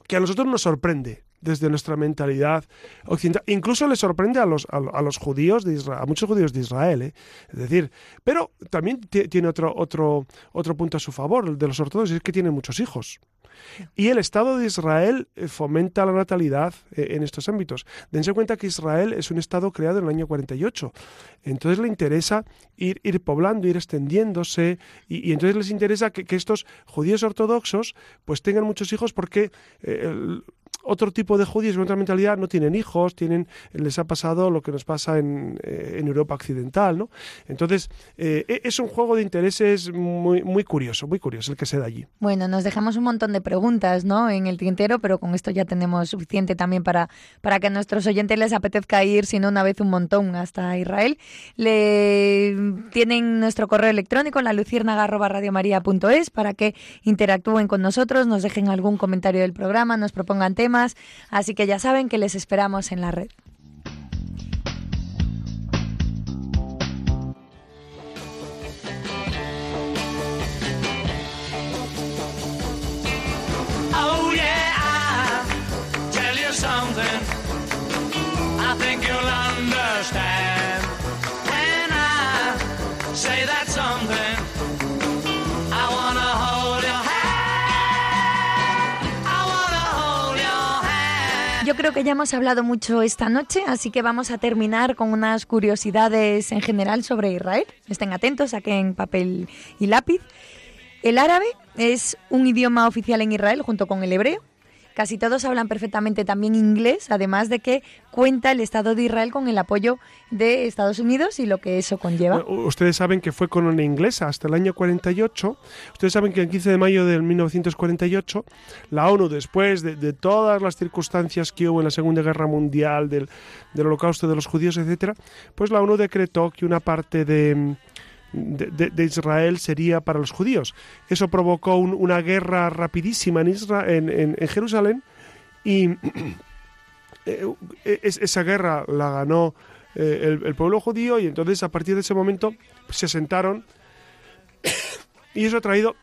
que a nosotros nos sorprende, desde nuestra mentalidad occidental. Incluso le sorprende a los, a, los judíos de Israel, a muchos judíos de Israel, ¿eh? es decir, pero también tiene otro, otro, otro punto a su favor, el de los ortodoxos, es que tienen muchos hijos. Y el Estado de Israel eh, fomenta la natalidad eh, en estos ámbitos. Dense cuenta que Israel es un Estado creado en el año 48. Entonces le interesa ir, ir poblando, ir extendiéndose, y, entonces les interesa que, estos judíos ortodoxos pues tengan muchos hijos porque otro tipo de judíos con otra mentalidad no tienen hijos, tienen, les ha pasado lo que nos pasa en, eh, en Europa occidental, ¿no? Entonces, eh, e, es un juego de intereses muy, muy curioso, muy curioso el que se da allí. Bueno, nos dejamos un montón de preguntas, ¿no? En el tintero, pero con esto ya tenemos suficiente también para, para que a nuestros oyentes les apetezca ir, si no una vez un montón, hasta Israel. Le tienen nuestro correo electrónico, la luciérnaga.radiomaría.es, para que interactúen con nosotros, nos dejen algún comentario del programa, nos propongan temas así que ya saben que les esperamos en la red. Creo que ya hemos hablado mucho esta noche, así que vamos a terminar con unas curiosidades en general sobre Israel. Estén atentos, saquen papel y lápiz. El árabe es un idioma oficial en Israel junto con el hebreo. Casi todos hablan perfectamente también inglés, además de que cuenta el Estado de Israel con el apoyo de Estados Unidos y lo que eso conlleva. ustedes saben que fue colonia inglesa hasta el año 48. Ustedes saben que el 15 de mayo de 1948 la ONU, después de, todas las circunstancias que hubo en la Segunda Guerra Mundial, del, del holocausto de los judíos, etcétera, pues la ONU decretó que una parte de de, Israel sería para los judíos. Eso provocó una guerra rapidísima en, Israel, en, Jerusalén y [clears throat] eh, esa guerra la ganó eh, el, pueblo judío y entonces a partir de ese momento se sentaron [coughs] y eso ha traído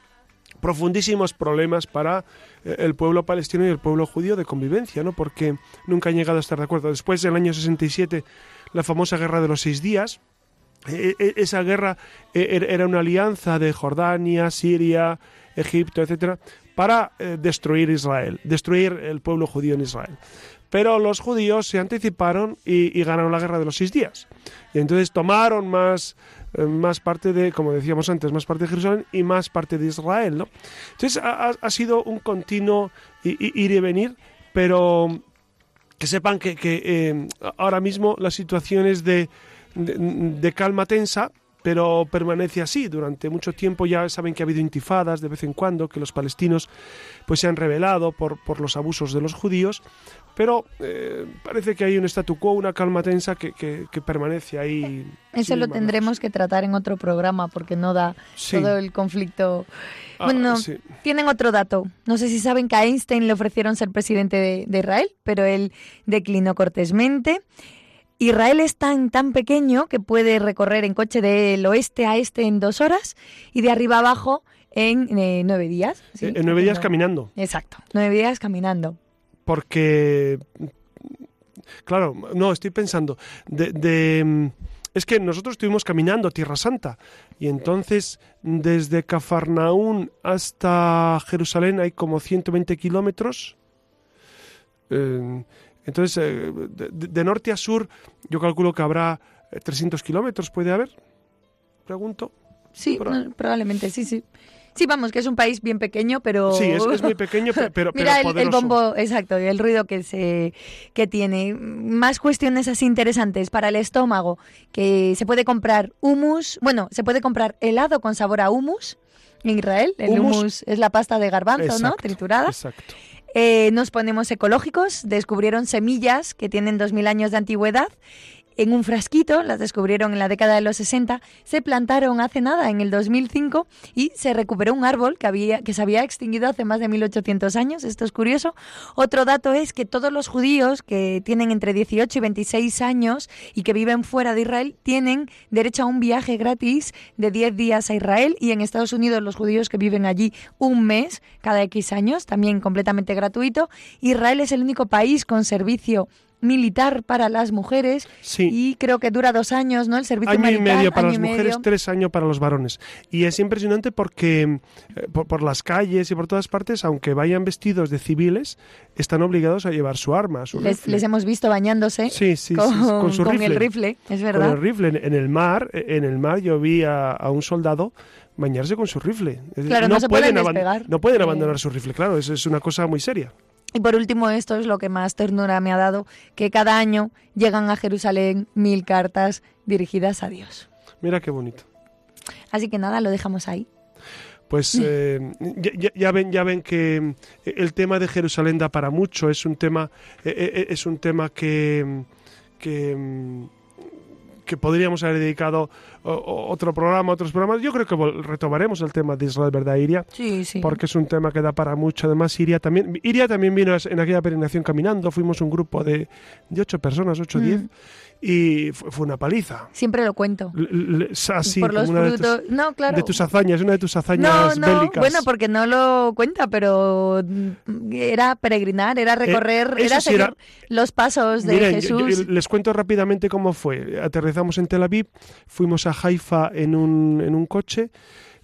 profundísimos problemas para eh, el pueblo palestino y el pueblo judío de convivencia, ¿no? Porque nunca han llegado a estar de acuerdo. Después del año 67, la famosa guerra de los seis días, e, e, esa guerra e, er, era una alianza de Jordania, Siria, Egipto, etcétera, para eh, destruir Israel, destruir el pueblo judío en Israel. Pero los judíos se anticiparon y, ganaron la guerra de los seis días. Y entonces tomaron más, eh, más parte de, como decíamos antes, más parte de Jerusalén y más parte de Israel. ¿no? Entonces ha, sido un continuo ir y venir, pero que sepan que, eh, ahora mismo las situaciones de de, calma tensa, pero permanece así durante mucho tiempo. Ya saben que ha habido intifadas de vez en cuando, que los palestinos pues se han rebelado por, por los abusos de los judíos, pero eh, parece que hay un statu quo, una calma tensa que, que, permanece ahí. Eso lo tendremos que tratar en otro programa porque no da todo el conflicto. Ah, bueno, tienen otro dato. No sé si saben que a Einstein le ofrecieron ser presidente de Israel, pero él declinó cortésmente. Israel es tan, tan pequeño que puede recorrer en coche del oeste a este en dos horas y de arriba abajo en eh, nueve días. En nueve días caminando. Exacto, nueve días caminando. Porque, claro, no, estoy pensando, de, es que nosotros estuvimos caminando a Tierra Santa y entonces desde Cafarnaún hasta Jerusalén hay como 120 kilómetros. Eh, entonces, eh, de, norte a sur, yo calculo que habrá 300 eh, kilómetros, ¿puede haber? Pregunto. Sí, probablemente, sí, sí. Sí, vamos, que es un país bien pequeño, pero... Sí, es, muy pequeño, [laughs] pero, Mira el, el, bombo, exacto, el ruido que, se, que tiene. Más cuestiones así interesantes para el estómago, que se puede comprar humus, bueno, se puede comprar helado con sabor a humus en Israel. El humus, es la pasta de garbanzo, ¿no? Triturada. Exacto. Eh, nos ponemos ecológicos, descubrieron semillas que tienen 2.000 años de antigüedad en un frasquito, las descubrieron en la década de los 60, se plantaron hace nada, en el 2005, y se recuperó un árbol que, había, que se había extinguido hace más de 1800 años. Esto es curioso. Otro dato es que todos los judíos que tienen entre 18 y 26 años y que viven fuera de Israel tienen derecho a un viaje gratis de 10 días a Israel y en Estados Unidos los judíos que viven allí un mes cada X años, también completamente gratuito. Israel es el único país con servicio militar para las mujeres y creo que dura dos años, ¿no? El servicio año militar. y medio para las mujeres, tres años para los varones. Y es impresionante porque eh, por, las calles y por todas partes, aunque vayan vestidos de civiles, están obligados a llevar su arma. Su les, les, hemos visto bañándose con, su rifle. el rifle, es verdad. Con el rifle en, el mar, en el mar yo vi a, un soldado bañarse con su rifle. Claro, no, se pueden, despegar. No pueden abandonar su rifle, claro, eso es una cosa muy seria. Y por último, esto es lo que más ternura me ha dado, que cada año llegan a Jerusalén mil cartas dirigidas a Dios. Mira qué bonito. Así que nada, lo dejamos ahí. Pues eh, ya, ven, ya ven que el tema de Jerusalén da para mucho. Es un tema, eh, eh, es un tema que, que que podríamos haber dedicado otro programa, otros programas. Yo creo que retomaremos el tema de Israel, ¿verdad, Iria? Sí, sí. Porque es un tema que da para mucho. Además, Iria también, Iria también vino en aquella peregrinación caminando. Fuimos un grupo de, de ocho personas, ocho o diez. Mm y fue una paliza. Siempre lo cuento. así, Por los una de no, claro. de tus hazañas, una de tus hazañas no, no, Bueno, porque no lo cuenta, pero era peregrinar, era eh, recorrer, era seguir los pasos de Jesús. les cuento rápidamente cómo fue. Aterrizamos en Tel Aviv, fuimos a Haifa en un, en un coche.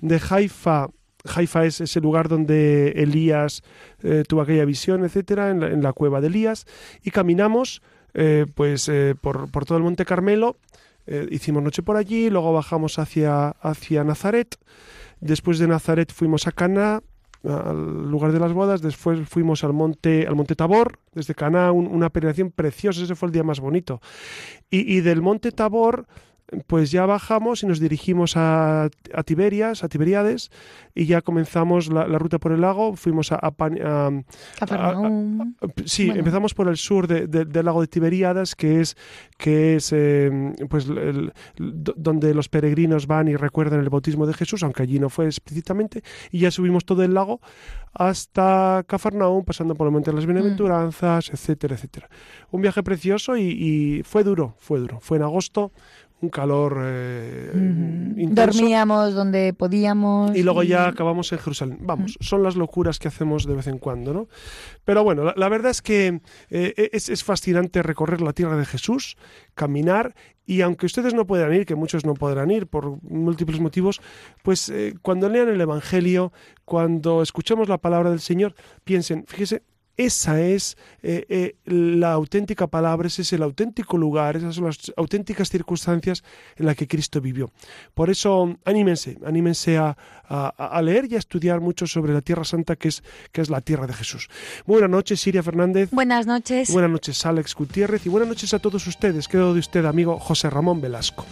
De Haifa Haifa es ese lugar donde Elías eh, tuvo aquella visión, etcétera, en la, cueva de Elías, y caminamos eh, pues eh, por, por, todo el Monte Carmelo. Hicimos noche por allí, luego bajamos hacia, hacia Nazaret. Después de Nazaret fuimos a Cana, al lugar de las bodas, después fuimos al monte, al monte Tabor, desde Caná, una peregrinación preciosa, ese fue el día más bonito. Y del monte Tabor pues ya bajamos y nos dirigimos a, a Tiberias, a Tiberiades, y ya comenzamos la, ruta por el lago. Fuimos a. a, sí, empezamos por el sur del lago de Tiberiadas, que es, que es em, pues donde los peregrinos van y recuerdan el bautismo de Jesús, aunque allí no fue explícitamente, y ya subimos todo el lago hasta Cafarnaúm, pasando por el Monte de las Bienaventuranzas, etcétera, etcétera. Un viaje precioso y, y fue duro, fue duro. Fue en agosto un calor eh, Dormíamos donde podíamos. Y luego ya acabamos en Jerusalén. Vamos, son las locuras que hacemos de vez en cuando, ¿no? Pero bueno, la, verdad es que eh, es, es, fascinante recorrer la tierra de Jesús, caminar y aunque ustedes no puedan ir, que muchos no podrán ir por múltiples motivos, pues eh, cuando lean el Evangelio, cuando escuchemos la palabra del Señor, piensen, fíjese, esa es eh, eh, la auténtica palabra, ese es el auténtico lugar, esas son las auténticas circunstancias en las que Cristo vivió. Por eso, anímense, anímense a, leer y a estudiar mucho sobre la Tierra Santa, que es, que es la tierra de Jesús. Buenas noches, Siria Fernández. Buenas noches. Buenas noches, Alex Gutiérrez. Y buenas noches a todos ustedes. Quedo de usted, amigo José Ramón Velasco.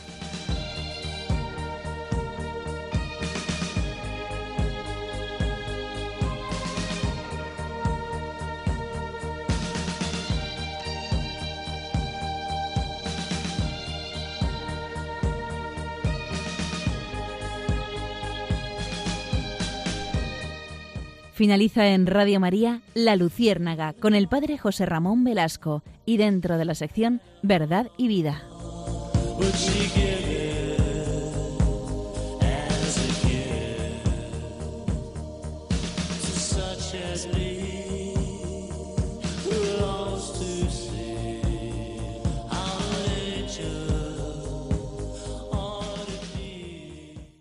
Finaliza en Radio María La Luciérnaga con el Padre José Ramón Velasco y dentro de la sección Verdad y Vida.